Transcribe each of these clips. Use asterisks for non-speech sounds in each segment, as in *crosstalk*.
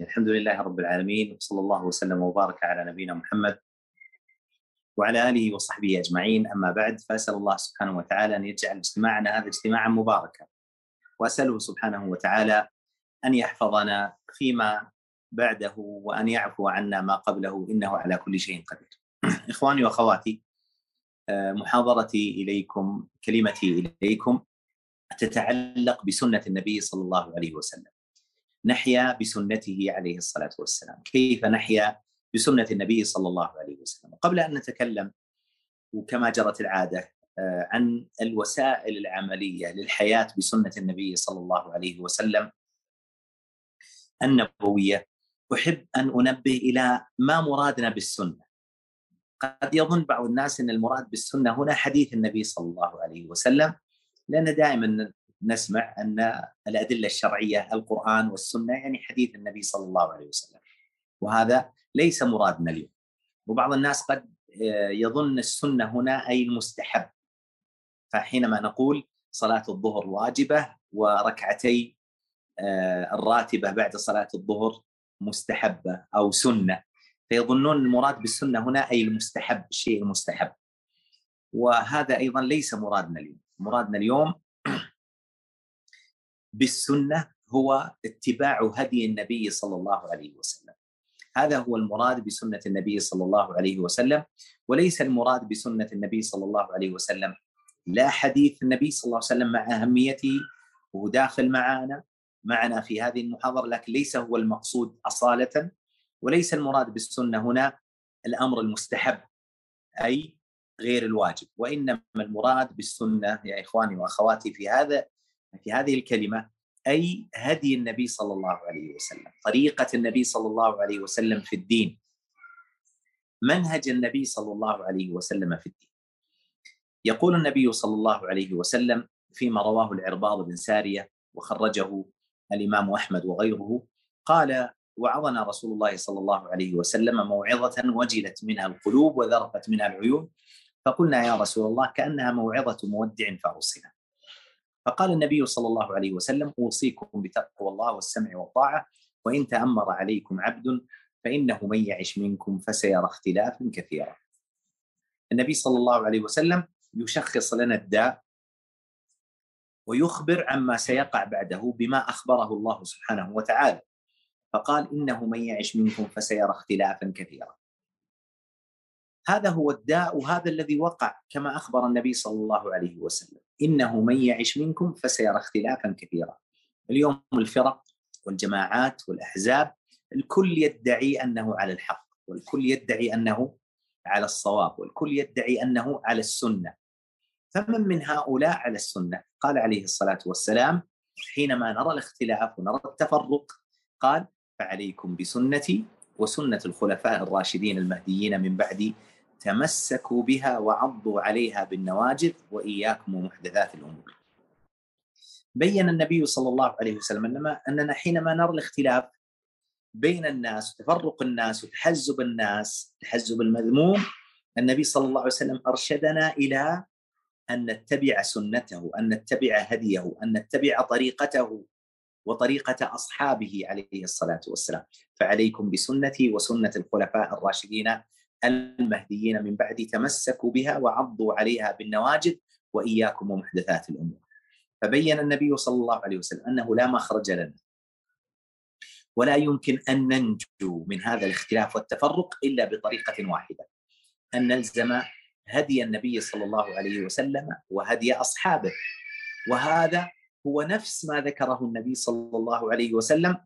الحمد لله رب العالمين وصلى الله وسلم وبارك على نبينا محمد وعلى آله وصحبه أجمعين أما بعد فأسأل الله سبحانه وتعالى أن يجعل اجتماعنا هذا اجتماعا مباركا وأسأله سبحانه وتعالى أن يحفظنا فيما بعده وأن يعفو عنا ما قبله إنه على كل شيء قدير. *clears throat* إخواني وأخواتي محاضرتي إليكم كلمتي إليكم تتعلق بسنة النبي صلى الله عليه وسلم. نحيا بسنته عليه الصلاة والسلام، كيف نحيا بسنة النبي صلى الله عليه وسلم. قبل أن نتكلم وكما جرت العادة عن الوسائل العملية للحياة بسنة النبي صلى الله عليه وسلم النبوية أحب أن أنبه إلى ما مرادنا بالسنة. قد يظن بعض الناس أن المراد بالسنة هنا حديث النبي صلى الله عليه وسلم لأن دائما نسمع أن الأدلة الشرعية القرآن والسنة يعني حديث النبي صلى الله عليه وسلم. وهذا ليس مرادنا اليوم. وبعض الناس قد يظن السنة هنا أي المستحب. فحينما نقول صلاة الظهر واجبة وركعتي الراتبة بعد صلاة الظهر مستحبة أو سنة فيظنون المراد بالسنة هنا أي المستحب الشيء المستحب وهذا أيضا ليس مرادنا اليوم مرادنا اليوم بالسنة هو اتباع هدي النبي صلى الله عليه وسلم. هذا هو المراد بسنة النبي صلى الله عليه وسلم وليس المراد بسنة النبي صلى الله عليه وسلم. لا حديث النبي صلى الله عليه وسلم مع أهميته وهو داخل معنا معنا في هذه المحاضرة لكن ليس هو المقصود أصالة وليس المراد بالسنة هنا الأمر المستحب أي غير الواجب. وإنما المراد بالسنة يا إخواني وأخواتي في هذا في هذه الكلمة أي هدي النبي صلى الله عليه وسلم طريقة النبي صلى الله عليه وسلم في الدين. منهج النبي صلى الله عليه وسلم في الدين. يقول النبي صلى الله عليه وسلم فيما رواه العرباض بن سارية وخرجه الإمام أحمد وغيره قال وعظنا رسول الله صلى الله عليه وسلم موعظة وجلت منها القلوب وذرفت منها العيون فقلنا يا رسول الله كأنها موعظة مودع فأوصنا. فقال النبي صلى الله عليه وسلم أوصيكم بتقوى الله والسمع والطاعة وإن تأمر عليكم عبد فإنه من يعش منكم فسيرى اختلافا كثيرا. النبي صلى الله عليه وسلم يشخص لنا الداء ويخبر عما سيقع بعده بما أخبره الله سبحانه وتعالى. فقال إنه من يعش منكم فسيرى اختلافا كثيرا. هذا هو الداء وهذا الذي وقع كما أخبر النبي صلى الله عليه وسلم إنه من يعش منكم فسيرى اختلافا كثيرا. اليوم الفرق والجماعات والأحزاب الكل يدعي أنه على الحق والكل يدعي أنه على الصواب والكل يدعي أنه على السنة. فمن من هؤلاء على السنة؟ قال عليه الصلاة والسلام حينما نرى الاختلاف ونرى التفرق قال فعليكم بسنتي وسنة الخلفاء الراشدين المهديين من بعدي تمسكوا بها وعضوا عليها بالنواجذ وإياكم ومحدثات الأمور. بين النبي صلى الله عليه وسلم انما أننا حينما نرى الاختلاف بين الناس وتفرق الناس وتحزب الناس تحزب المذموم النبي صلى الله عليه وسلم أرشدنا إلى أن نتبع سنته، أن نتبع هديه، أن نتبع طريقته وطريقة أصحابه عليه الصلاة والسلام، فعليكم بسنتي وسنة الخلفاء الراشدين المهديين من بعدي تمسكوا بها وعضوا عليها بالنواجذ وإياكم ومحدثات الأمور. فبين النبي صلى الله عليه وسلم أنه لا مخرج لنا. ولا يمكن أن ننجو من هذا الاختلاف والتفرق إلا بطريقة واحدة. أن نلزم هدي النبي صلى الله عليه وسلم وهدي أصحابه. وهذا هو نفس ما ذكره النبي صلى الله عليه وسلم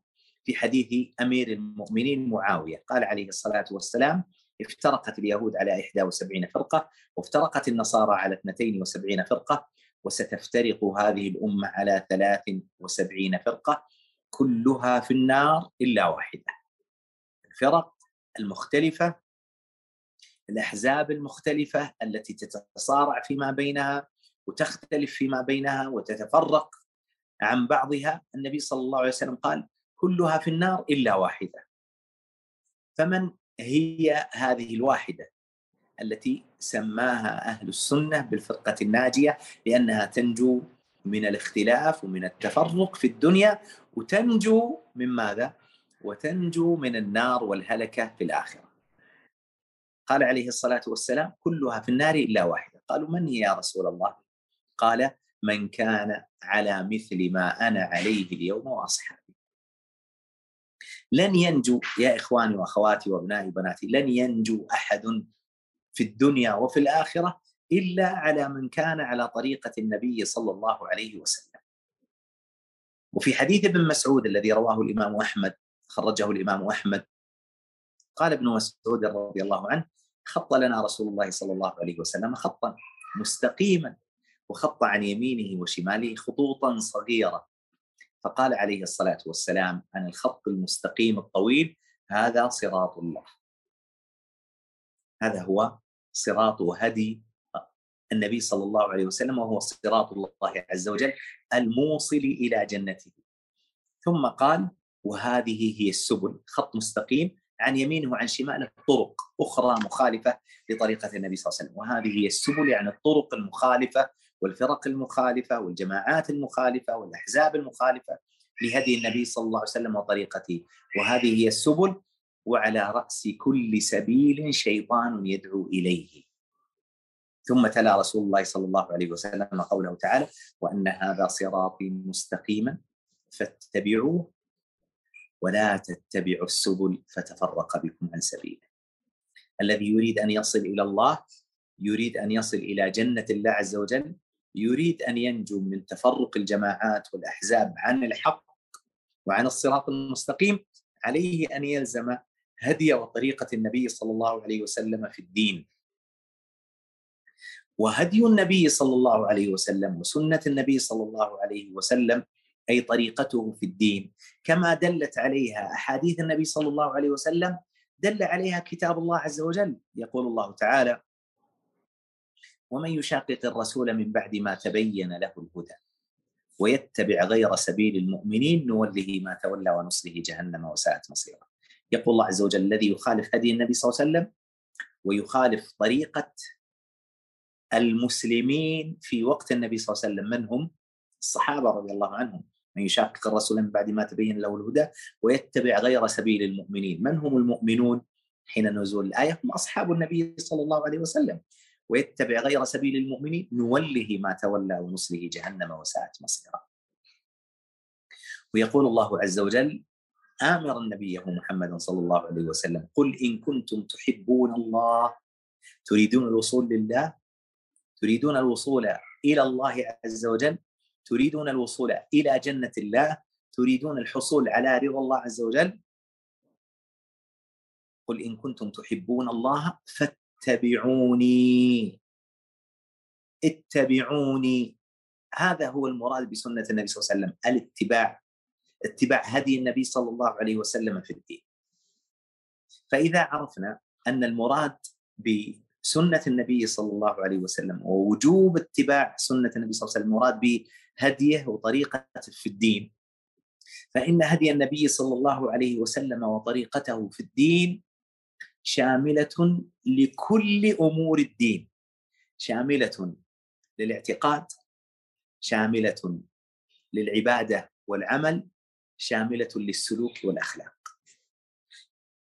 في حديث أمير المؤمنين معاوية. قال عليه الصلاة والسلام افترقت اليهود على 71 فرقة وافترقت النصارى على 72 فرقة وستفترق هذه الأمة على 73 فرقة كلها في النار إلا واحدة. الفرق المختلفة الأحزاب المختلفة التي تتصارع فيما بينها وتختلف فيما بينها وتتفرق عن بعضها النبي صلى الله عليه وسلم قال كلها في النار إلا واحدة. فمن هي هذه الواحدة التي سماها أهل السنة بالفرقة الناجية لأنها تنجو من الاختلاف ومن التفرق في الدنيا وتنجو من ماذا؟ وتنجو من النار والهلكة في الآخرة. قال عليه الصلاة والسلام كلها في النار إلا واحدة. قالوا من يا رسول الله؟ قال من كان على مثل ما أنا عليه اليوم وأصحابي لن ينجو يا إخواني وأخواتي وأبنائي وبناتي لن ينجو أحد في الدنيا وفي الآخرة إلا على من كان على طريقة النبي صلى الله عليه وسلم. وفي حديث ابن مسعود الذي رواه الإمام أحمد خرجه الإمام أحمد قال ابن مسعود رضي الله عنه خط لنا رسول الله صلى الله عليه وسلم خطا مستقيما وخط عن يمينه وشماله خطوطا صغيرة فقال عليه الصلاة والسلام عن الخط المستقيم الطويل هذا صراط الله. هذا هو صراط وهدي النبي صلى الله عليه وسلم وهو صراط الله عز وجل الموصل إلى جنته. ثم قال وهذه هي السبل خط مستقيم عن يمينه وعن شماله طرق أخرى مخالفة لطريقة النبي صلى الله عليه وسلم. وهذه هي السبل يعني الطرق المخالفة والفرق المخالفة والجماعات المخالفة والأحزاب المخالفة لهدي النبي صلى الله عليه وسلم وطريقته. وهذه هي السبل وعلى رأس كل سبيل شيطان يدعو إليه. ثم تلا رسول الله صلى الله عليه وسلم قوله تعالى وأن هذا صراطي مستقيما فاتبعوه ولا تتبعوا السبل فتفرق بكم عن سبيله. الذي يريد أن يصل إلى الله يريد أن يصل إلى جنة الله عز وجل يريد أن ينجو من تفرق الجماعات والأحزاب عن الحق وعن الصراط المستقيم عليه أن يلزم هدي وطريقة النبي صلى الله عليه وسلم في الدين. وهدي النبي صلى الله عليه وسلم وسنة النبي صلى الله عليه وسلم أي طريقته في الدين. كما دلت عليها أحاديث النبي صلى الله عليه وسلم دل عليها كتاب الله عز وجل. يقول الله تعالى ومن يشاقق الرسول من بعد ما تبين له الهدى ويتبع غير سبيل المؤمنين نوله ما تولى ونصله جهنم وساءت مصيرا يقول الله عز وجل الذي يخالف هدي النبي صلى الله عليه وسلم ويخالف طريقة المسلمين في وقت النبي صلى الله عليه وسلم. من هم؟ الصحابة رضي الله عنهم. من يشاقق الرسول من بعد ما تبين له الهدى ويتبع غير سبيل المؤمنين. من هم المؤمنون؟ حين نزول الآية هم أصحاب النبي صلى الله عليه وسلم. ويتبع غير سبيل المؤمنين نوله ما تولى ونصله جهنم وساءت مصيرا. ويقول الله عز وجل آمرا نبيه محمد صلى الله عليه وسلم قل إن كنتم تحبون الله تريدون الوصول لله تريدون الوصول إلى الله عز وجل تريدون الوصول إلى جنة الله تريدون الحصول على رضا الله عز وجل. قل إن كنتم تحبون الله فاتبعوني اتبعوني هذا هو المراد بسنة النبي صلى الله عليه وسلم الاتباع. اتباع هدي النبي صلى الله عليه وسلم في الدين. فإذا عرفنا أن المراد بسنة النبي صلى الله عليه وسلم ووجوب اتباع سنة النبي صلى الله عليه وسلم المراد هديه وطريقته في الدين فإن هدي النبي صلى الله عليه وسلم وطريقته في الدين شاملة لكل أمور الدين. شاملة للاعتقاد شاملة للعبادة والعمل شاملة للسلوك والأخلاق.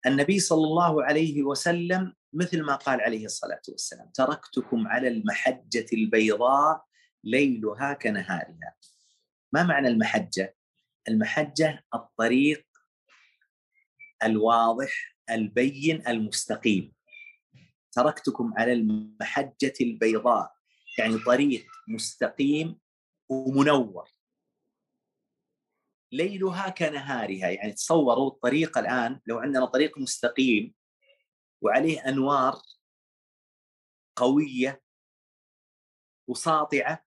النبي صلى الله عليه وسلم مثل ما قال عليه الصلاة والسلام تركتكم على المحجة البيضاء ليلها كنهارها. ما معنى المحجة؟ المحجة الطريق الواضح البين المستقيم. تركتكم على المحجة البيضاء يعني طريق مستقيم ومنور. ليلها كنهارها يعني تصوروا الطريق الآن لو عندنا طريق مستقيم وعليه أنوار قوية وساطعة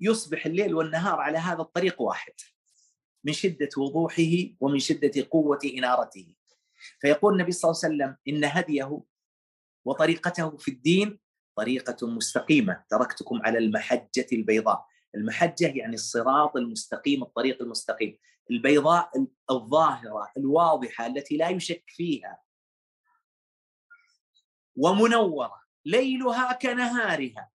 يصبح الليل والنهار على هذا الطريق واحد من شدة وضوحه ومن شدة قوة إنارته. فيقول النبي صلى الله عليه وسلم إن هديه وطريقته في الدين طريقة مستقيمة تركتكم على المحجة البيضاء. المحجة يعني الصراط المستقيم الطريق المستقيم. البيضاء الظاهرة الواضحة التي لا يشك فيها. ومنورة ليلها كنهارها.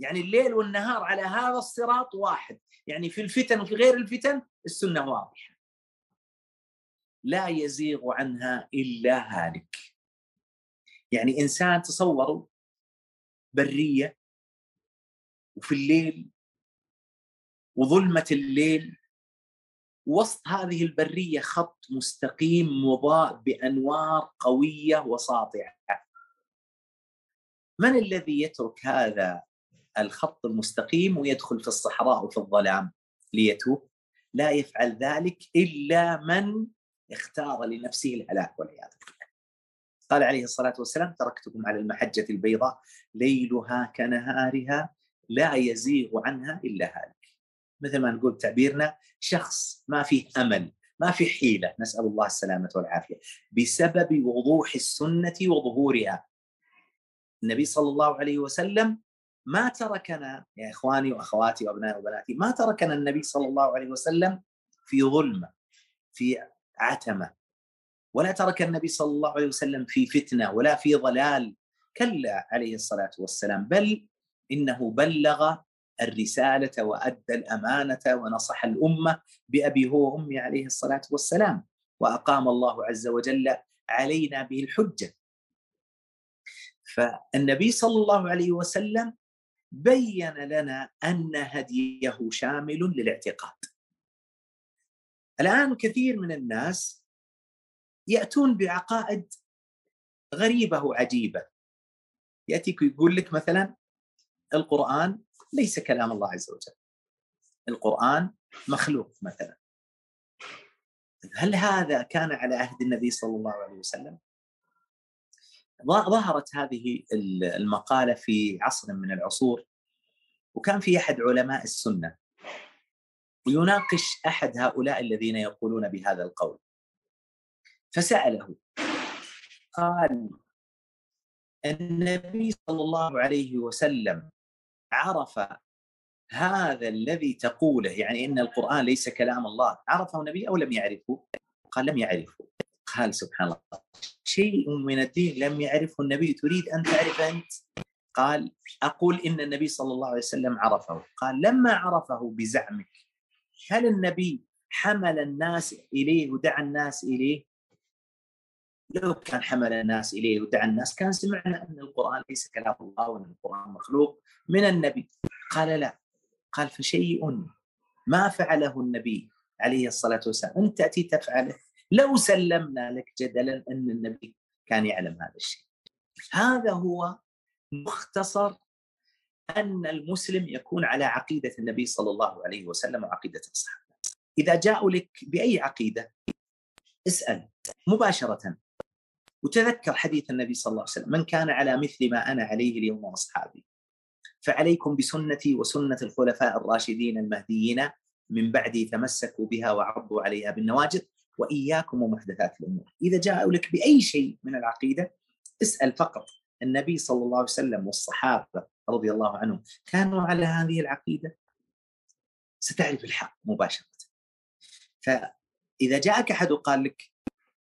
يعني الليل والنهار على هذا الصراط واحد. يعني في الفتن وفي غير الفتن السنة واضحة. لا يزيغ عنها إلا هالك. يعني إنسان تصوروا برية وفي الليل وظلمة الليل وسط هذه البرية خط مستقيم مضاء بأنوار قوية وساطعة. من الذي يترك هذا الخط المستقيم ويدخل في الصحراء وفي الظلام ليتوب؟ لا يفعل ذلك إلا من اختار لنفسه الهلاك والعياذ بالله. قال عليه الصلاة والسلام تركتكم على المحجة البيضاء ليلها كنهارها لا يزيغ عنها إلا هالك. مثل ما نقول تعبيرنا شخص ما فيه أمل ما في حيلة نسأل الله السلامة والعافية بسبب وضوح السنة وظهورها. النبي صلى الله عليه وسلم ما تركنا يا إخواني وأخواتي وابنائي وبناتي ما تركنا النبي صلى الله عليه وسلم في ظلمة في عتمة. ولا ترك النبي صلى الله عليه وسلم في فتنة ولا في ضلال. كلا عليه الصلاة والسلام. بل إنه بلغ الرسالة وأدى الأمانة ونصح الأمة بأبي هو وأمي عليه الصلاة والسلام. وأقام الله عز وجل علينا به الحجة. فالنبي صلى الله عليه وسلم بين لنا أن هديه شامل للاعتقاد. الآن كثير من الناس يأتون بعقائد غريبة وعجيبة. يأتيك ويقول لك مثلا القرآن ليس كلام الله عز وجل. القرآن مخلوق مثلا. هل هذا كان على عهد النبي صلى الله عليه وسلم؟ ظهرت هذه المقالة في عصر من العصور وكان في أحد علماء السنة ويناقش أحد هؤلاء الذين يقولون بهذا القول. فسأله قال النبي صلى الله عليه وسلم عرف هذا الذي تقوله يعني إن القرآن ليس كلام الله عرفه النبي أو لم يعرفه؟ قال لم يعرفه قال سبحان الله شيء من الدين لم يعرفه النبي تريد أن تعرف أنت؟ قال أقول إن النبي صلى الله عليه وسلم عرفه قال لما عرفه بزعمك؟ هل النبي حمل الناس إليه ودعا الناس إليه؟ لو كان حمل الناس إليه ودعا الناس كان سمعنا أن القرآن ليس كلام الله وان القرآن مخلوق. من النبي؟ قال لا. قال فشيء. ما فعله النبي عليه الصلاة والسلام؟ أنت تأتي تفعله. لو سلمنا لك جدلا أن النبي كان يعلم هذا الشيء. هذا هو مختصر أن المسلم يكون على عقيدة النبي صلى الله عليه وسلم وعقيدة الصحابة. إذا جاءوا لك بأي عقيدة؟ اسأل مباشرة. وتذكر حديث النبي صلى الله عليه وسلم من كان على مثل ما أنا عليه اليوم واصحابي فعليكم بسنتي وسنة الخلفاء الراشدين المهديين من بعدي تمسكوا بها وعضوا عليها بالنواجذ وإياكم ومحدثات الأمور، إذا جاءوا لك بأي شيء من العقيدة اسأل فقط النبي صلى الله عليه وسلم والصحابة رضي الله عنهم كانوا على هذه العقيدة؟ ستعرف الحق مباشرة. فإذا جاءك أحد وقال لك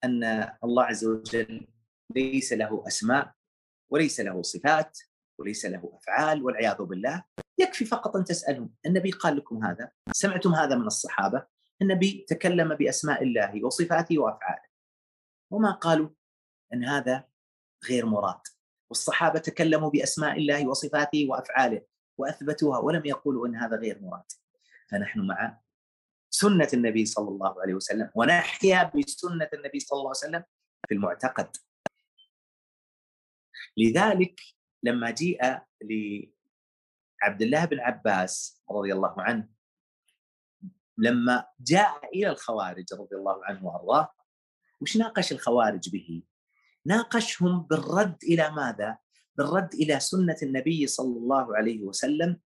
أن الله عز وجل ليس له أسماء وليس له صفات وليس له أفعال والعياذ بالله يكفي فقط أن تسألهم النبي قال لكم هذا؟ سمعتم هذا من الصحابة؟ النبي تكلم بأسماء الله وصفاته وأفعاله. وما قالوا؟ أن هذا غير مراد. والصحابة تكلموا بأسماء الله وصفاته وأفعاله وأثبتوها ولم يقولوا إن هذا غير مراد فنحن مع سنة النبي صلى الله عليه وسلم ونحيا بسنة النبي صلى الله عليه وسلم في المعتقد لذلك لما جيء لعبد الله بن عباس رضي الله عنه لما جاء إلى الخوارج رضي الله عنه وأرضاه وش ناقش الخوارج به؟ ناقشهم بالرد إلى ماذا؟ بالرد إلى سنة النبي صلى الله عليه وسلم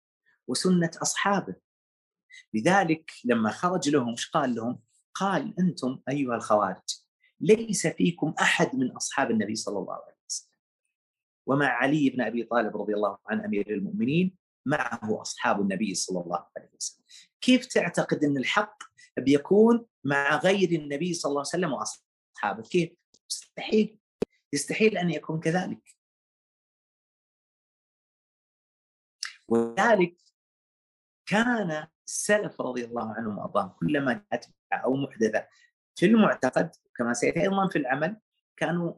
وسنة أصحابه. لذلك لما خرج لهم إيش قال لهم؟ قال أنتم أيها الخوارج ليس فيكم أحد من أصحاب النبي صلى الله عليه وسلم. ومع علي بن أبي طالب رضي الله عنه أمير المؤمنين معه أصحاب النبي صلى الله عليه وسلم. كيف تعتقد أن الحق بيكون مع غير النبي صلى الله عليه وسلم وأصحابه؟ كيف؟ مستحيل يستحيل أن يكون كذلك. ولذلك كان السلف رضي الله عنهم وأرضاهم كلما جاءت أو محدثة في المعتقد كما سيأتي أيضا في العمل كانوا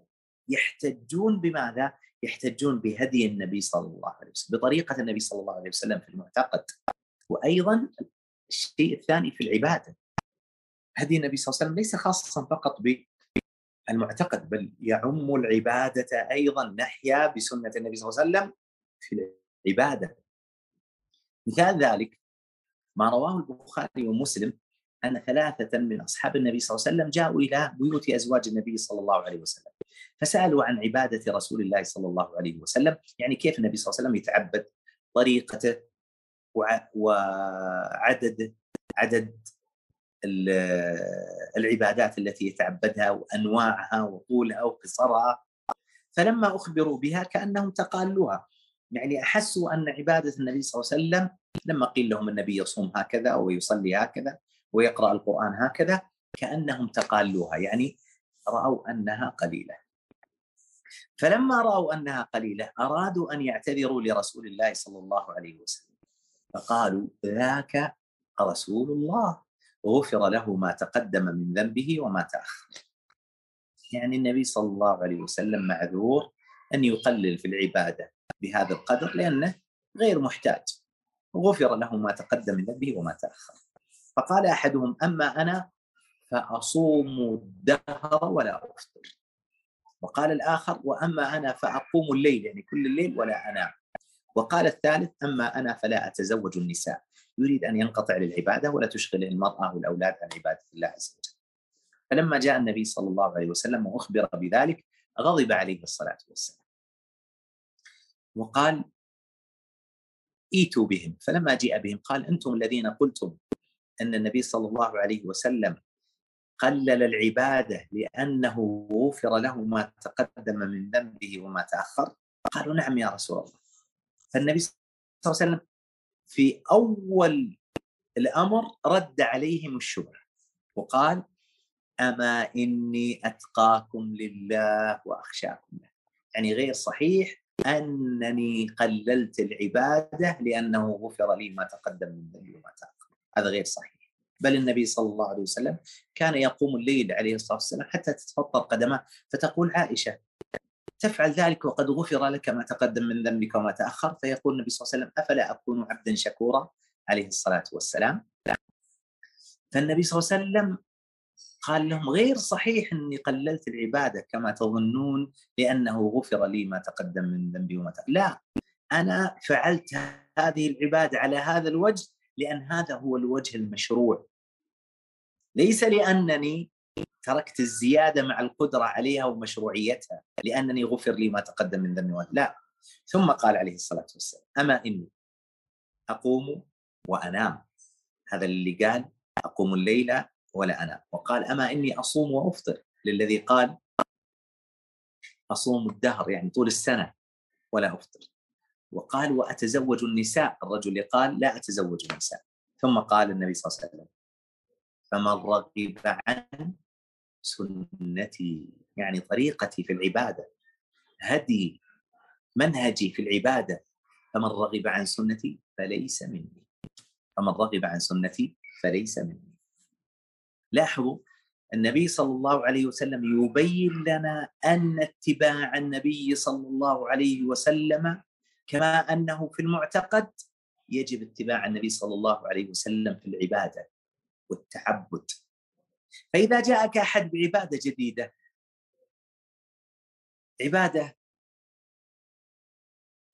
يحتجون بماذا؟ يحتجون بهدي النبي صلى الله عليه وسلم بطريقة النبي صلى الله عليه وسلم في المعتقد وأيضا الشيء الثاني في العبادة هدي النبي صلى الله عليه وسلم ليس خاصا فقط بالمعتقد بل يعم العبادة أيضا نحيا بسنة النبي صلى الله عليه وسلم في العبادة. مثال ذلك ما رواه البخاري ومسلم أن ثلاثة من أصحاب النبي صلى الله عليه وسلم جاءوا إلى بيوت أزواج النبي صلى الله عليه وسلم فسألوا عن عبادة رسول الله صلى الله عليه وسلم يعني كيف النبي صلى الله عليه وسلم يتعبد طريقته وعدد عدد العبادات التي يتعبدها وأنواعها وطولها وقصرها. فلما أخبروا بها كأنهم تقالوها. يعني أحسوا أن عبادة النبي صلى الله عليه وسلم لما قيل لهم النبي يصوم هكذا ويصلي هكذا ويقرأ القرآن هكذا كأنهم تقالوها. يعني رأوا أنها قليلة. فلما رأوا أنها قليلة أرادوا أن يعتذروا لرسول الله صلى الله عليه وسلم. فقالوا ذاك رسول الله. غفر له ما تقدم من ذنبه وما تأخر. يعني النبي صلى الله عليه وسلم معذور أن يقلل في العبادة بهذا القدر لأنه غير محتاج. غفر له ما تقدم من ذنبه وما تأخر. فقال أحدهم أما أنا فأصوم الدهر ولا أفطر. وقال الآخر وأما أنا فأقوم الليل يعني كل الليل ولا أنام. وقال الثالث أما أنا فلا أتزوج النساء. يريد أن ينقطع للعبادة ولا تشغل المرأة والأولاد عن عبادة الله عز وجل. فلما جاء النبي صلى الله عليه وسلم وأخبر بذلك غضب عليه الصلاة والسلام. وقال إيتوا بهم. فلما جاء بهم قال أنتم الذين قلتم أن النبي صلى الله عليه وسلم قلل العبادة لأنه غفر له ما تقدم من ذنبه وما تأخر؟ قالوا نعم يا رسول الله. فالنبي صلى الله عليه وسلم في أول الأمر رد عليهم الشبهة وقال أما إني أتقاكم لله وأخشاكم له. يعني غير صحيح أنني قللت العبادة لأنه غفر لي ما تقدم من ذنبي وما تأخر. هذا غير صحيح. بل النبي صلى الله عليه وسلم كان يقوم الليل عليه الصلاة والسلام حتى تتفطر قدمه فتقول عائشة تفعل ذلك وقد غفر لك ما تقدم من ذنبك وما تأخر فيقول النبي صلى الله عليه وسلم أفلا أكون عبدا شكورا؟ عليه الصلاة والسلام. فالنبي صلى الله عليه وسلم قال لهم غير صحيح أني قللت العبادة كما تظنون لأنه غفر لي ما تقدم من ذنبي وما تقدم. لا أنا فعلت هذه العبادة على هذا الوجه لأن هذا هو الوجه المشروع. ليس لأنني تركت الزيادة مع القدرة عليها ومشروعيتها لأنني غفر لي ما تقدم من ذنبي. لا. ثم قال عليه الصلاة والسلام أما إني أقوم وأنام. هذا اللي قال أقوم الليل ولا أنام. وقال أما إني أصوم وأفطر للذي قال أصوم الدهر يعني طول السنة ولا أفطر. وقال وأتزوج النساء. الرجل قال لا أتزوج النساء. ثم قال النبي صلى الله عليه وسلم فمن رغب عن سنتي يعني طريقتي في العبادة هدي منهجي في العبادة فمن رغب عن سنتي فليس مني. فمن رغب عن سنتي فليس مني. لاحظوا النبي صلى الله عليه وسلم يبين لنا أن اتباع النبي صلى الله عليه وسلم كما أنه في المعتقد يجب اتباع النبي صلى الله عليه وسلم في العبادة والتعبد. فإذا جاءك أحد بعبادة جديدة عبادة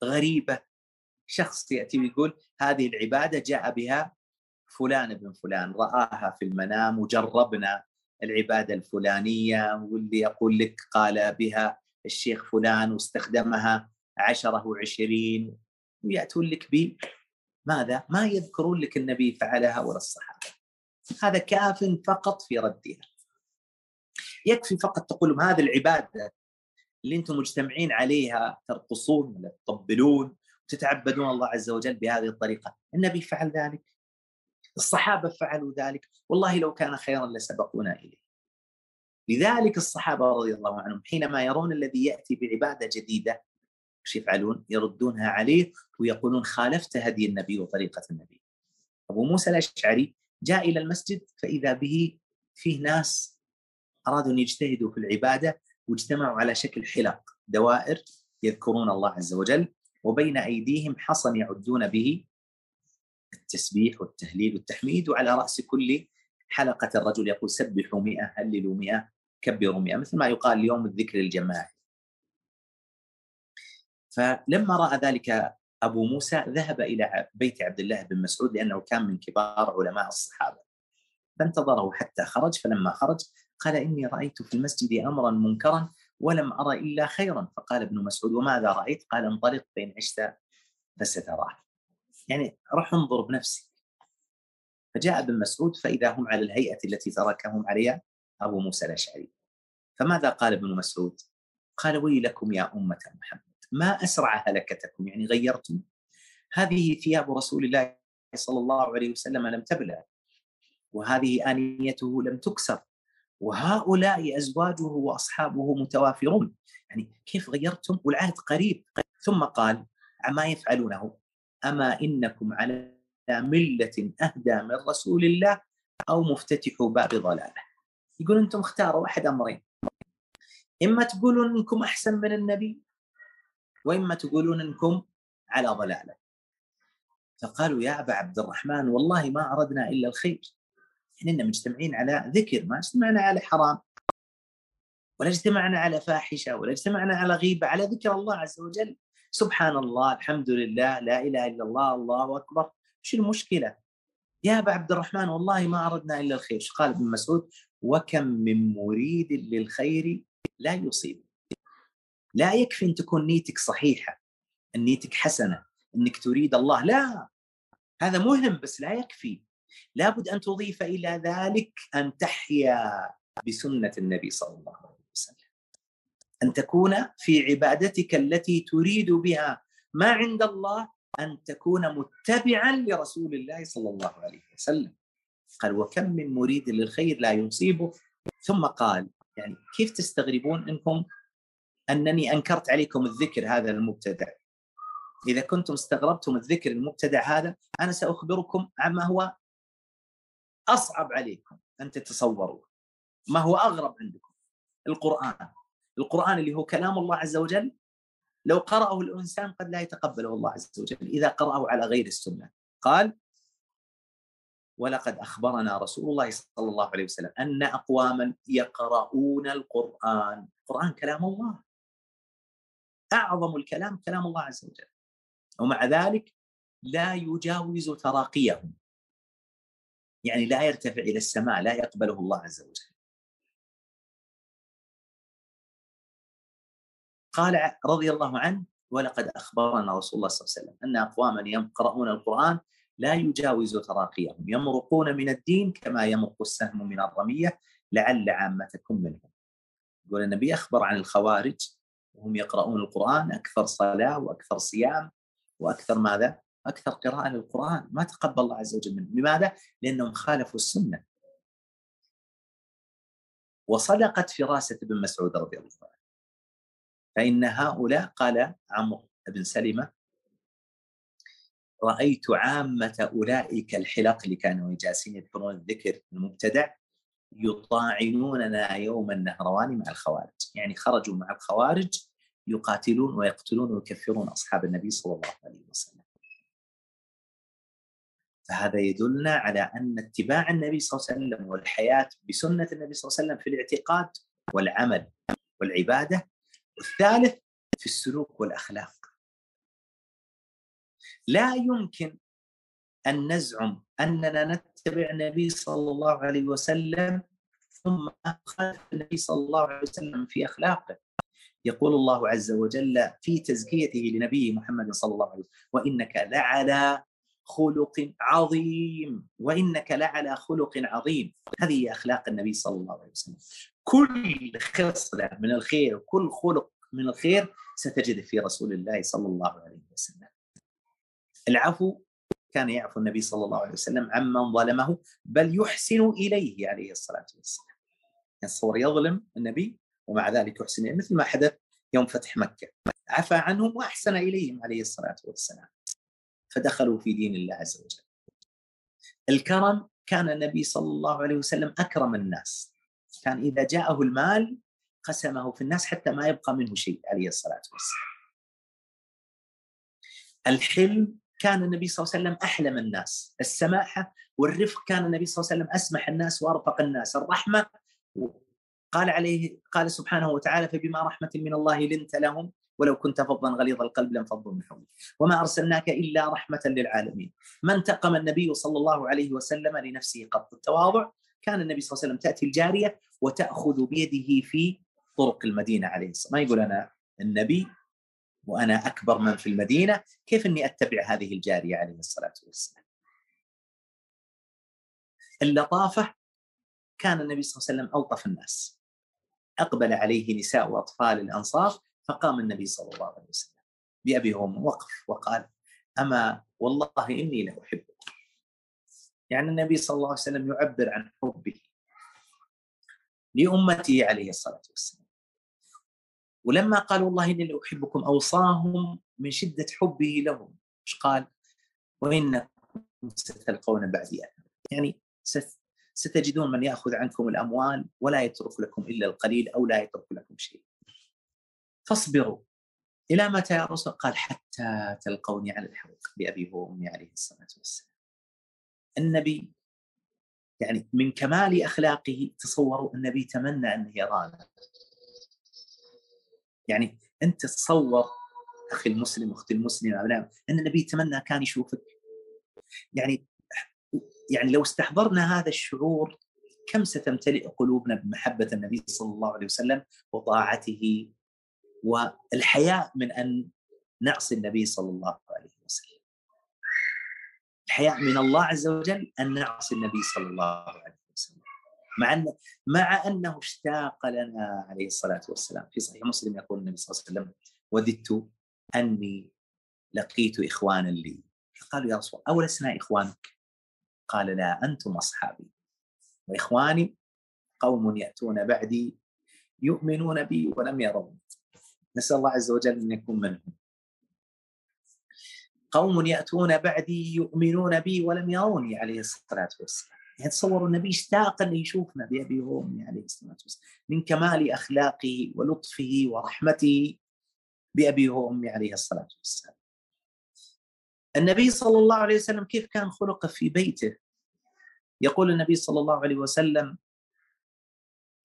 غريبة شخص يأتي ويقول هذه العبادة جاء بها فلان بن فلان رآها في المنام وجربنا العبادة الفلانية واللي يقول لك قال بها الشيخ فلان واستخدمها عشرة وعشرين ويأتون لك ب ماذا؟ ما يذكرون لك النبي فعلها ولا الصحابة هذا كاف فقط في ردها يكفي فقط تقول لهم هذه العبادة اللي أنتم مجتمعين عليها ترقصون ولا تطبلون وتتعبدون الله عز وجل بهذه الطريقة، النبي فعل ذلك الصحابة فعلوا ذلك، والله لو كان خيرا لسبقونا إليه. لذلك الصحابة رضي الله عنهم حينما يرون الذي يأتي بعبادة جديدة إيش يفعلون؟ يردونها عليه ويقولون خالفت هدي النبي وطريقة النبي. أبو موسى الأشعري جاء إلى المسجد فإذا به فيه ناس أرادوا أن يجتهدوا في العبادة واجتمعوا على شكل حلق دوائر يذكرون الله عز وجل وبين أيديهم حصن يعدون به التسبيح والتهليل والتحميد وعلى رأس كل حلقة الرجل يقول سبحوا مئة هللوا مئة كبروا مئة مثل ما يقال اليوم الذكر الجماعي فلما رأى ذلك أبو موسى ذهب إلى بيت عبد الله بن مسعود لأنه كان من كبار علماء الصحابة. فانتظره حتى خرج فلما خرج قال إني رأيت في المسجد أمرا منكرا ولم أرى إلا خيرا. فقال ابن مسعود وماذا رأيت؟ قال انطلق فإن عشت فستراه. يعني رح انظر بنفسك. فجاء ابن مسعود فإذا هم على الهيئة التي تركهم عليها أبو موسى الأشعري. فماذا قال ابن مسعود؟ قال ويلكم يا أمة محمد. ما أسرع هلكتكم يعني غيرتم. هذه ثياب رسول الله صلى الله عليه وسلم لم تبلى وهذه آنيته لم تكسر وهؤلاء أزواجه وأصحابه متوافرون. يعني كيف غيرتم؟ والعهد قريب. ثم قال عما يفعلونه؟ أما إنكم على ملة أهدى من رسول الله أو مفتتح باب ضلالة. يقول أنتم اختاروا أحد أمرين. إما تقولون أنكم أحسن من النبي وإما تقولون أنكم على ضلالة. فقالوا يا أبا عبد الرحمن والله ما أردنا إلا الخير. إحنا مجتمعين على ذكر ما اجتمعنا على حرام. ولا اجتمعنا على فاحشة ولا اجتمعنا على غيبة على ذكر الله عز وجل. سبحان الله الحمد لله لا إله إلا الله الله أكبر. إيش المشكلة؟ يا أبا عبد الرحمن والله ما أردنا إلا الخير. قال ابن مسعود؟ وكم من مريد للخير لا يصيب. لا يكفي أن تكون نيتك صحيحة أن نيتك حسنة أنك تريد الله. لا هذا مهم بس لا يكفي. لابد أن تضيف إلى ذلك أن تحيا بسنة النبي صلى الله عليه وسلم. أن تكون في عبادتك التي تريد بها ما عند الله أن تكون متبعا لرسول الله صلى الله عليه وسلم. قال وكم من مريد للخير لا يصيبه ثم قال يعني كيف تستغربون إنكم أنني أنكرت عليكم الذكر هذا المبتدع. إذا كنتم استغربتم الذكر المبتدع هذا أنا سأخبركم عما هو أصعب عليكم أن تتصوروا. ما هو أغرب عندكم؟ القرآن. القرآن اللي هو كلام الله عز وجل لو قرأه الإنسان قد لا يتقبله الله عز وجل إذا قرأه على غير السنة. قال ولقد أخبرنا رسول الله صلى الله عليه وسلم أن أقواما يقرؤون القرآن. القرآن كلام الله. أعظم الكلام كلام الله عز وجل. ومع ذلك لا يجاوز تراقيهم. يعني لا يرتفع إلى السماء لا يقبله الله عز وجل. قال رضي الله عنه ولقد أخبرنا رسول الله صلى الله عليه وسلم أن أقواما يقرؤون القرآن لا يجاوز تراقيهم. يمرقون من الدين كما يمرق السهم من الرمية لعل عامتكم منهم. يقول النبي أخبر عن الخوارج وهم يقرؤون القرآن أكثر صلاة وأكثر صيام وأكثر ماذا؟ أكثر قراءة للقرآن. ما تقبل الله عز وجل منهم. لماذا؟ لأنهم خالفوا السنة. وصدقت فراسه ابن مسعود رضي الله عنه. فإن هؤلاء قال عمرو بن سلمة رأيت عامة أولئك الحلق اللي كانوا جالسين يذكرون الذكر المبتدع. يطاعنوننا يوم النهروان مع الخوارج. يعني خرجوا مع الخوارج يقاتلون ويقتلون ويكفرون أصحاب النبي صلى الله عليه وسلم. فهذا يدلنا على أن اتباع النبي صلى الله عليه وسلم والحياة بسنة النبي صلى الله عليه وسلم في الاعتقاد والعمل والعبادة والثالث في السلوك والأخلاق. لا يمكن أن نزعم أننا نتبع النبي صلى الله عليه وسلم ثم نخالف النبي صلى الله عليه وسلم في أخلاقه. يقول الله عز وجل في تزكيته لنبيه محمد صلى الله عليه وسلم وإنك لعلى خلق عظيم وإنك لعلى خلق عظيم. هذه أخلاق النبي صلى الله عليه وسلم. كل خصلة من الخير وكل خلق من الخير ستجد في رسول الله صلى الله عليه وسلم. العفو كان يعفو النبي صلى الله عليه وسلم عمن ظلمه بل يحسن إليه عليه الصلاة والسلام. يتصور يظلم النبي ومع ذلك يحسن إليه مثل ما حدث يوم فتح مكة. عفى عنهم وأحسن إليهم عليه الصلاة والسلام. فدخلوا في دين الله عز وجل. الكرم كان النبي صلى الله عليه وسلم أكرم الناس. كان إذا جاءه المال قسمه في الناس حتى ما يبقى منه شيء عليه الصلاة والسلام. الحلم كان النبي صلى الله عليه وسلم أحلم الناس. السماحة والرفق كان النبي صلى الله عليه وسلم أسمح الناس وأرفق الناس. الرحمة قال عليه قال سبحانه وتعالى فبما رحمة من الله لنت لهم ولو كنت فظا غليظ القلب لانفضوا من حولك وما أرسلناك إلا رحمة للعالمين. ما انتقم النبي صلى الله عليه وسلم لنفسه قط التواضع كان النبي صلى الله عليه وسلم تأتي الجارية وتأخذ بيده في طرق المدينة عليه الصلاة ما يقول أنا؟ النبي وأنا أكبر من في المدينة كيف إني أتبع هذه الجارية عليه الصلاة والسلام؟ اللطافة كان النبي صلى الله عليه وسلم ألطف الناس. أقبل عليه نساء وأطفال الأنصار فقام النبي صلى الله عليه وسلم. بأبي وأمه وقف وقال أما والله إني لأحبك يعني النبي صلى الله عليه وسلم يعبر عن حبه لأمته عليه الصلاة والسلام. ولما قال والله إني لأحبكم أوصاهم من شدة حبه لهم إيش قال؟ وإنكم ستلقون بعدي يعني ستجدون من يأخذ عنكم الأموال ولا يترك لكم إلا القليل أو لا يترك لكم شيء. فاصبروا. إلى متى يا رسول؟ قال حتى تلقوني على الحوض بأبي وأمي عليه الصلاة والسلام. النبي يعني من كمال أخلاقه تصوروا النبي تمنى أن يرانا يعني أنت تصور أخي المسلم أختي المسلمة أبناء أن النبي تمنى كان يشوفك يعني يعني لو استحضرنا هذا الشعور كم ستمتلئ قلوبنا بمحبة النبي صلى الله عليه وسلم وطاعته والحياء من أن نعصي النبي صلى الله عليه وسلم. الحياء من الله عز وجل أن نعصي النبي صلى الله عليه وسلم. مع ان مع أنه اشتاق لنا عليه الصلاة والسلام في صحيح مسلم يقول النبي صلى الله عليه وسلم وددت أني لقيت إخوانا لي فقالوا يا رسول الله أولسنا إخوانك؟ قال لا أنتم أصحابي وإخواني قوم يأتون بعدي يؤمنون بي ولم يروني نسأل الله عز وجل أن يكون منهم. قوم يأتون بعدي يؤمنون بي ولم يروني عليه الصلاة والسلام. يعني تصوروا النبي إشتاق أن يشوفنا بابي وامي عليه الصلاة والسلام من كمال أخلاقه ولطفه ورحمته بأبي وامي عليه الصلاة والسلام. النبي صلى الله عليه وسلم كيف كان خلقه في بيته؟ يقول النبي صلى الله عليه وسلم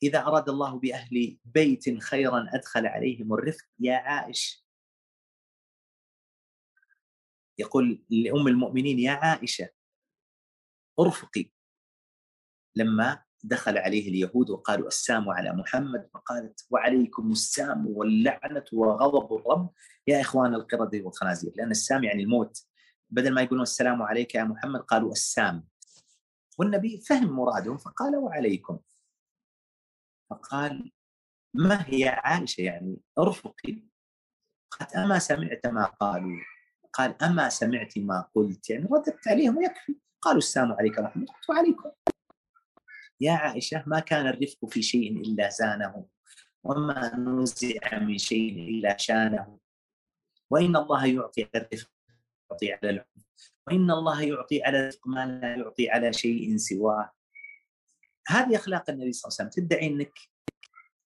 إذا أراد الله بأهل بيت خيرا أدخل عليهم الرفق يا عائش يقول لأم المؤمنين يا عائشة أرفقي لما دخل عليه اليهود وقالوا السام على محمد فقالت وعليكم السام واللعنة وغضب الرب يا إخوان القردة والخنازير. لأن السام يعني الموت. بدل ما يقولون السلام عليك يا محمد قالوا السام والنبي فهم مرادهم فقال وعليكم. فقال ما هي عائشة يعني؟ ارفقي. قالت أما سمعت ما قالوا. قال أما سمعت ما قلت. يعني رددت عليهم ويكفي قالوا السلام عليك ورحمة الله وعليكم. يا عائشة ما كان الرفق في شيء إلا زانه وما نزع من شيء إلا شانه. وإن الله يعطي على الرفق يعطي على العنف وإن الله يعطي على الرفق ما لا يعطي على شيء سواه. هذه أخلاق النبي صلى الله عليه وسلم. تدعي إنك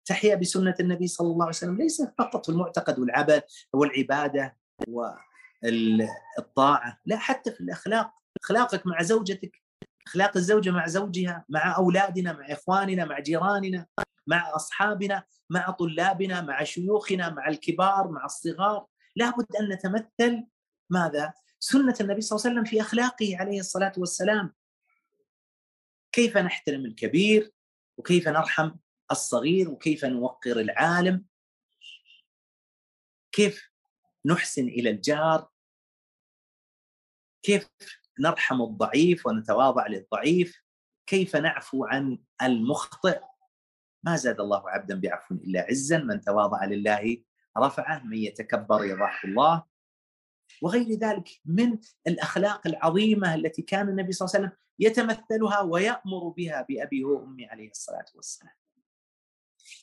تحيا بسنة النبي صلى الله عليه وسلم. ليس فقط في المعتقد والعبد والعبادة والطاعة لا حتى في الأخلاق. أخلاقك مع زوجتك أخلاق الزوجة مع زوجها مع أولادنا مع إخواننا مع جيراننا مع أصحابنا مع طلابنا مع شيوخنا مع الكبار مع الصغار. لابد أن نتمثل ماذا؟ سنة النبي صلى الله عليه وسلم في أخلاقه عليه الصلاة والسلام. كيف نحترم الكبير؟ وكيف نرحم الصغير؟ وكيف نوقر العالم؟ كيف نحسن إلى الجار؟ كيف نرحم الضعيف ونتواضع للضعيف كيف نعفو عن المخطئ؟ ما زاد الله عبدا بعفو إلا عزا من تواضع لله رفعه من يتكبر يضعه الله. وغير ذلك من الأخلاق العظيمة التي كان النبي صلى الله عليه وسلم يتمثلها ويأمر بها بأبي وأمي عليه الصلاة والسلام.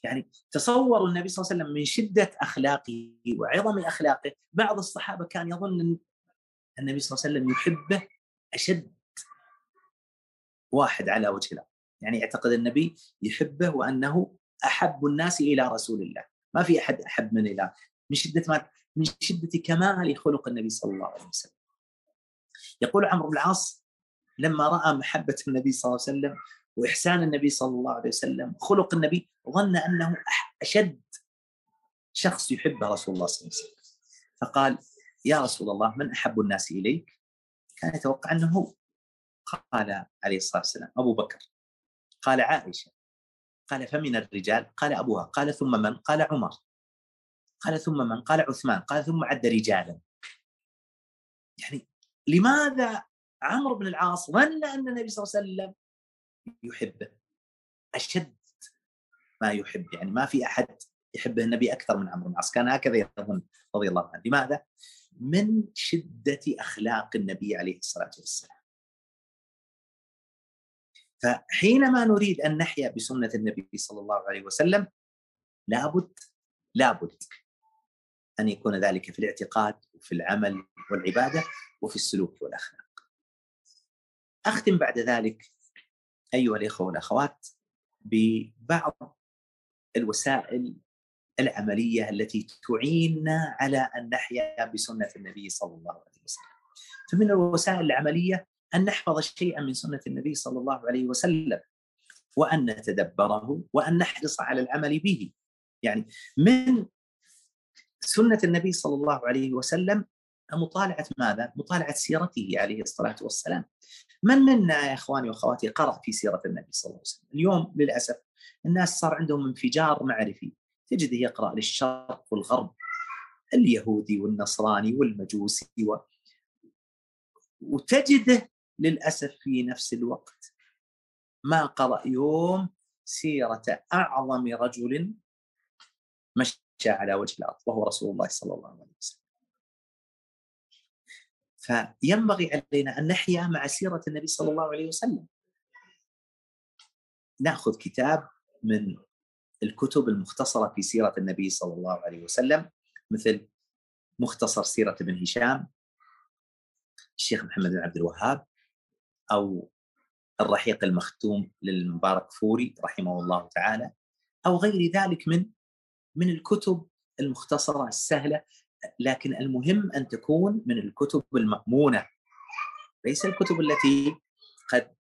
يعني تصوروا النبي صلى الله عليه وسلم من شدة أخلاقه وعظم أخلاقه بعض الصحابة كان يظن أن النبي صلى الله عليه وسلم يحبه أشد واحد على وجه الأرض. يعني يعتقد النبي يحبه وأنه أحب الناس إلى رسول الله. ما في أحد أحب من اله من شدة ما من شدة كمال خلق النبي صلى الله عليه وسلم. يقول عمرو بن العاص لما رأى محبة النبي صلى الله عليه وسلم وإحسان النبي صلى الله عليه وسلم خلق النبي ظن أنه أشد شخص يحبه رسول الله صلى الله عليه وسلم. فقال يا رسول الله من أحب الناس إليك؟ كان يتوقع أنه هو. قال عليه الصلاة والسلام أبو بكر. قال عائشة. قال فمن الرجال؟ قال أبوها. قال ثم من؟ قال عمر. قال ثم من؟ قال عثمان. قال ثم عد رجالا. يعني لماذا عمرو بن العاص ظن أن النبي صلى الله عليه وسلم يحبه؟ أشد ما يحب. يعني ما في أحد يحبه النبي أكثر من عمرو بن العاص. كان هكذا يظن رضي الله عنه. لماذا؟ من شدة أخلاق النبي عليه الصلاة والسلام فحينما نريد أن نحيا بسنة النبي صلى الله عليه وسلم لابد لابد أن يكون ذلك في الاعتقاد وفي العمل والعبادة وفي السلوك والأخلاق. أختم بعد ذلك أيها الإخوة والأخوات ببعض الوسائل العملية التي تعيننا على أن نحيا بسنة النبي صلى الله عليه وسلم. فمن الوسائل العملية أن نحفظ شيئا من سنة النبي صلى الله عليه وسلم وأن نتدبره وأن نحرص على العمل به. يعني من سنة النبي صلى الله عليه وسلم مطالعة ماذا؟ مطالعة سيرته عليه الصلاة والسلام. من منا يا إخواني وأخواتي قرأ في سيرة النبي صلى الله عليه وسلم؟ اليوم للأسف الناس صار عندهم انفجار معرفي، تجده يقرأ للشرق والغرب اليهودي والنصراني والمجوسي و... وتجده للأسف في نفس الوقت. ما قرأ يوم سيرة أعظم رجل مشى على وجه الأرض وهو رسول الله صلى الله عليه وسلم. فينبغي علينا أن نحيا مع سيرة النبي صلى الله عليه وسلم. نأخذ كتاب من الكتب المختصرة في سيرة النبي صلى الله عليه وسلم مثل مختصر سيرة ابن هشام الشيخ محمد بن عبد الوهاب أو الرحيق المختوم للمبارك فوري رحمه الله تعالى أو غير ذلك من من الكتب المختصرة السهلة لكن المهم أن تكون من الكتب المأمونة. ليس الكتب التي قد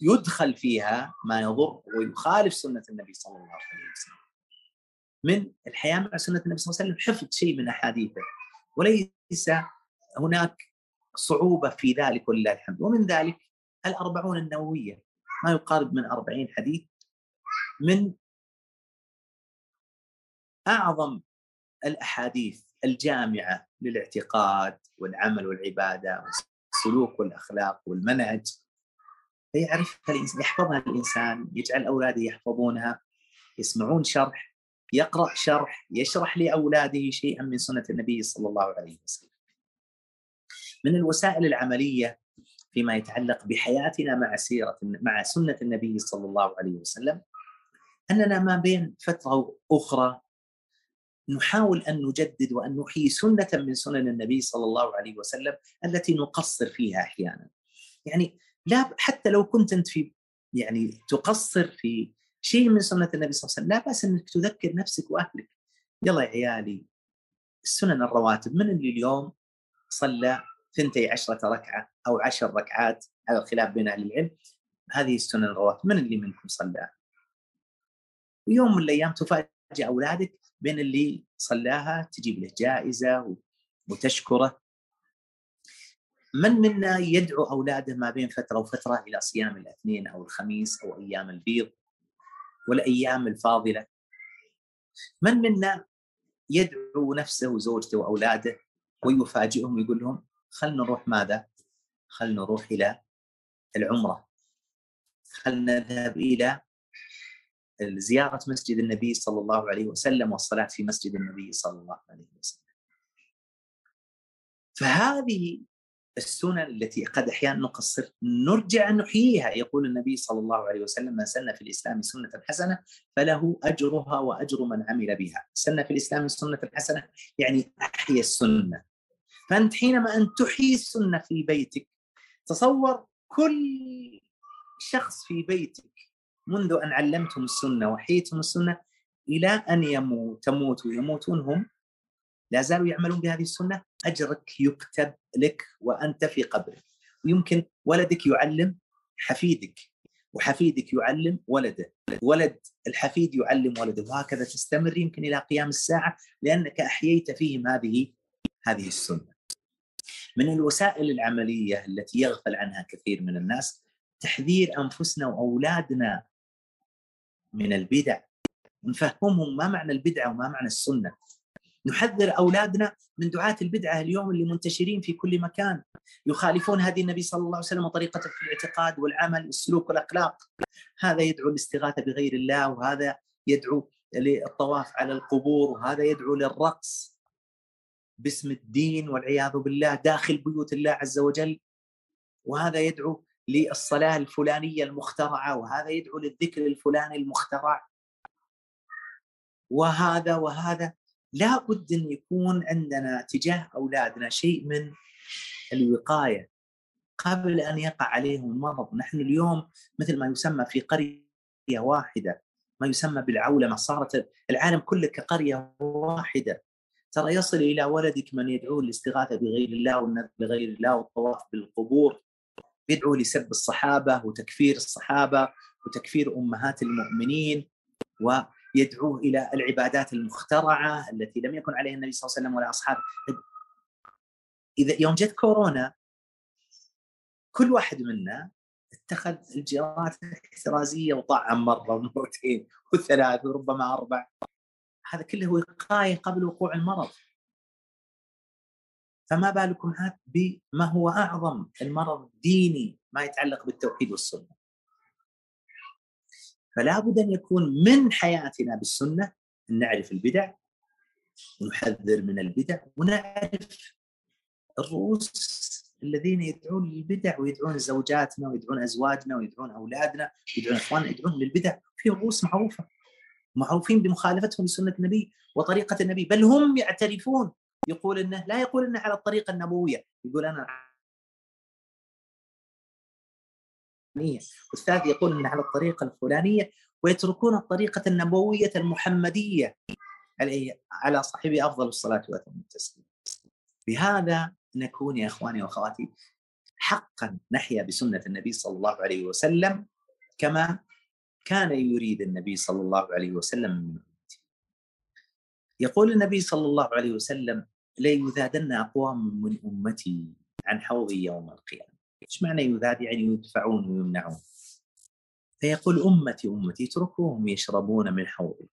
يدخل فيها ما يضر ويخالف سنة النبي صلى الله عليه وسلم. من الحياة مع سنة النبي صلى الله عليه وسلم حفظ شيء من أحاديثه. وليس هناك صعوبة في ذلك ولله الحمد. ومن ذلك الأربعون النووية. ما يقارب من أربعين حديث من أعظم الأحاديث الجامعة للاعتقاد والعمل والعبادة والسلوك والأخلاق والمنهج فيعرفها يحفظها الإنسان يجعل أولاده يحفظونها يسمعون شرح يقرأ شرح يشرح لأولاده شيئا من سنة النبي صلى الله عليه وسلم من الوسائل العملية فيما يتعلق بحياتنا مع سيرة مع سنة النبي صلى الله عليه وسلم أننا ما بين فترة أخرى نحاول أن نجدد وأن نحيي سنة من سنن النبي صلى الله عليه وسلم التي نقصر فيها أحيانا. يعني لا حتى لو كنت أنت في يعني تقصر في شيء من سنة النبي صلى الله عليه وسلم لا بأس إنك تذكر نفسك وأهلك. يلا يا عيالي السنن الرواتب من اللي اليوم صلى ثنتي عشرة ركعة أو عشر ركعات على الخلاف بين أهل العلم؟ هذه السنن الرواتب من اللي منكم صلى؟ ويوم من الأيام تفاجئ أولادك بين اللي صلاها تجيب له جائزة وتشكره. من منا يدعو أولاده ما بين فترة وفترة إلى صيام الاثنين أو الخميس أو أيام البيض والأيام الفاضلة؟ من منا يدعو نفسه وزوجته وأولاده ويفاجئهم ويقول لهم خلنا نروح ماذا؟ خلنا نروح إلى العمرة. خلنا نذهب إلى زيارة مسجد النبي صلى الله عليه وسلم والصلاة في مسجد النبي صلى الله عليه وسلم. فهذه السنن التي قد أحيانا نقصر نرجع ان نحييها. يقول النبي صلى الله عليه وسلم من سن في الإسلام سنة حسنة فله أجرها وأجر من عمل بها، سن في الإسلام سنة حسنة يعني أحيا السنة. فأنت حينما أن تحيي السنة في بيتك تصور كل شخص في بيتك منذ أن علمتهم السنة وحيتهم السنة إلى أن يموت تموت ويموتون هم؟ لا زالوا يعملون بهذه السنة؟ أجرك يكتب لك وأنت في قبرك ويمكن ولدك يعلم حفيدك وحفيدك يعلم ولده ولد الحفيد يعلم ولده. وهكذا تستمر يمكن إلى قيام الساعة لأنك أحييت فيهم هذه هذه السنة. من الوسائل العملية التي يغفل عنها كثير من الناس تحذير أنفسنا وأولادنا من البدع. نفهمهم ما معنى البدعه وما معنى السنة. نحذر أولادنا من دعاة البدعة اليوم اللي منتشرين في كل مكان. يخالفون هدي النبي صلى الله عليه وسلم وطريقته في الاعتقاد والعمل والسلوك والأخلاق. هذا يدعو للاستغاثه بغير الله وهذا يدعو للطواف على القبور وهذا يدعو للرقص باسم الدين والعياذ بالله داخل بيوت الله عز وجل. وهذا يدعو للصلاة الفلانية المخترعة وهذا يدعو للذكر الفلاني المخترع. وهذا وهذا لا بد أن يكون عندنا تجاه أولادنا شيء من الوقاية قبل أن يقع عليهم المرض، نحن اليوم مثل ما يسمى في قرية واحدة ما يسمى بالعولمة صارت العالم كله كقرية واحدة. ترى يصل إلى ولدك من يدعو للاستغاثة بغير الله والنذر بغير الله والطواف بالقبور يدعو لسب الصحابة وتكفير الصحابة وتكفير أمهات المؤمنين ويدعوه إلى العبادات المخترعة التي لم يكن عليها النبي صلى الله عليه وسلم ولا أصحابه. إذا يوم جت كورونا كل واحد منا اتخذ الاجراءات الاحترازيه وطعم مرة ومرتين وثلاث وربما أربع. هذا كله وقايه قبل وقوع المرض. فما بالكم عاد بما هو أعظم المرض الديني ما يتعلق بالتوحيد والسنة. فلا بد أن يكون من حياتنا بالسنة أن نعرف البدع ونحذر من البدع ونعرف الرؤوس الذين يدعون للبدع ويدعون زوجاتنا ويدعون أزواجنا ويدعون أولادنا ويدعون إخواننا يدعون للبدع. في رؤوس معروفة معروفين بمخالفتهم لسنة النبي وطريقة النبي بل هم يعترفون. يقول إنه لا يقول إنه على الطريقة النبوية يقول أنا والثالث يقول انه على الطريقة الفلانية ويتركون الطريقة النبوية المحمدية عليه على صاحبه أفضل الصلاة واتم التسليم بهذا نكون يا إخواني وأخواتي حقا نحيا بسنة النبي صلى الله عليه وسلم كما كان يريد النبي صلى الله عليه وسلم من أمته. يقول النبي صلى الله عليه وسلم ليذادن أقوام من أمتي عن حوضي يوم القيامة. إيش معنى يذاد؟ يعني يدفعون ويمنعون. فيقول أمتي أمتي اتركوهم يشربون من حوضي.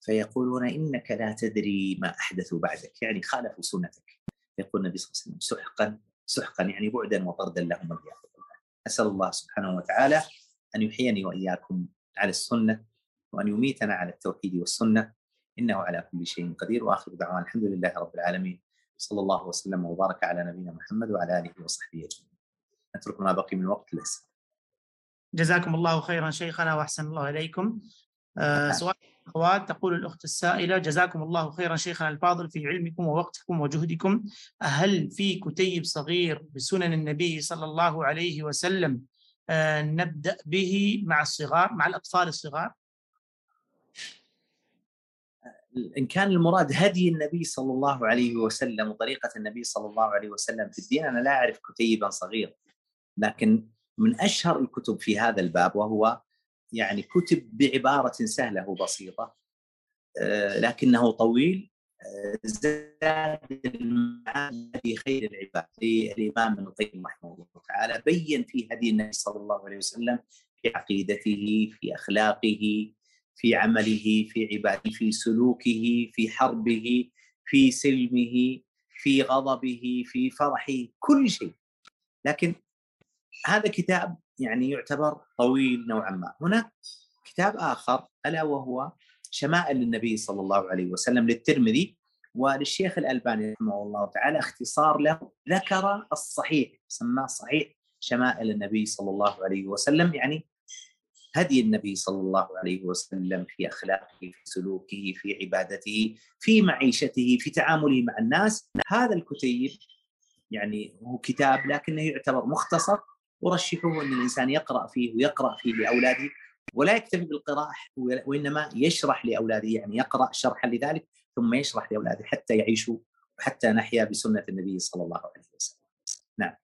فيقولون إنك لا تدري ما احدثوا بعدك، يعني خالفوا سنتك. يقول النبي صلى الله عليه وسلم سحقا سحقا يعني بعدا وطردا لهم والعياذ بالله. أسأل الله سبحانه وتعالى أن يحييني وإياكم على السنة وأن يميتنا على التوحيد والسنة إنه على كل شيء قدير وآخر دعوانا الحمد لله رب العالمين صلى الله وسلم وبارك على نبينا محمد وعلى آله وصحبه أجمعين. نترك ما بقي من الوقت للاسئله. جزاكم الله خيرا شيخنا وأحسن الله إليكم. آه سؤال اخوات تقول الأخت السائلة جزاكم الله خيرا شيخنا الفاضل في علمكم ووقتكم وجهدكم هل في كتيب صغير بسنن النبي صلى الله عليه وسلم آه نبدأ به مع الصغار مع الأطفال الصغار؟ إن كان المراد هدي النبي صلى الله عليه وسلم وطريقة النبي صلى الله عليه وسلم في الدين أنا لا أعرف كتيبا صغير لكن من أشهر الكتب في هذا الباب وهو يعني كتب بعبارة سهلة وبسيطة آه، لكنه طويل آه، زاد المعاني في خير العباد للامام ابن القيم رحمه الله تعالى بين في هدي النبي صلى الله عليه وسلم في عقيدته في أخلاقه في عمله في عباده في سلوكه في حربه في سلمه في غضبه في فرحه كل شيء. لكن هذا كتاب يعني يعتبر طويل نوعا ما. هناك كتاب آخر ألا وهو شمائل النبي صلى الله عليه وسلم للترمذي وللشيخ الألباني رحمه الله تعالى اختصار له ذكر الصحيح سماه صحيح شمائل النبي صلى الله عليه وسلم يعني هدي النبي صلى الله عليه وسلم في أخلاقه في سلوكه في عبادته في معيشته في تعامله مع الناس. هذا الكتيب يعني هو كتاب لكنه يعتبر مختصر ورشحوه أن الإنسان يقرأ فيه ويقرأ فيه لأولاده ولا يكتفي بالقراءة وإنما يشرح لأولاده يعني يقرأ شرحا لذلك ثم يشرح لأولاده حتى يعيشوا وحتى نحيا بسنة النبي صلى الله عليه وسلم. نعم.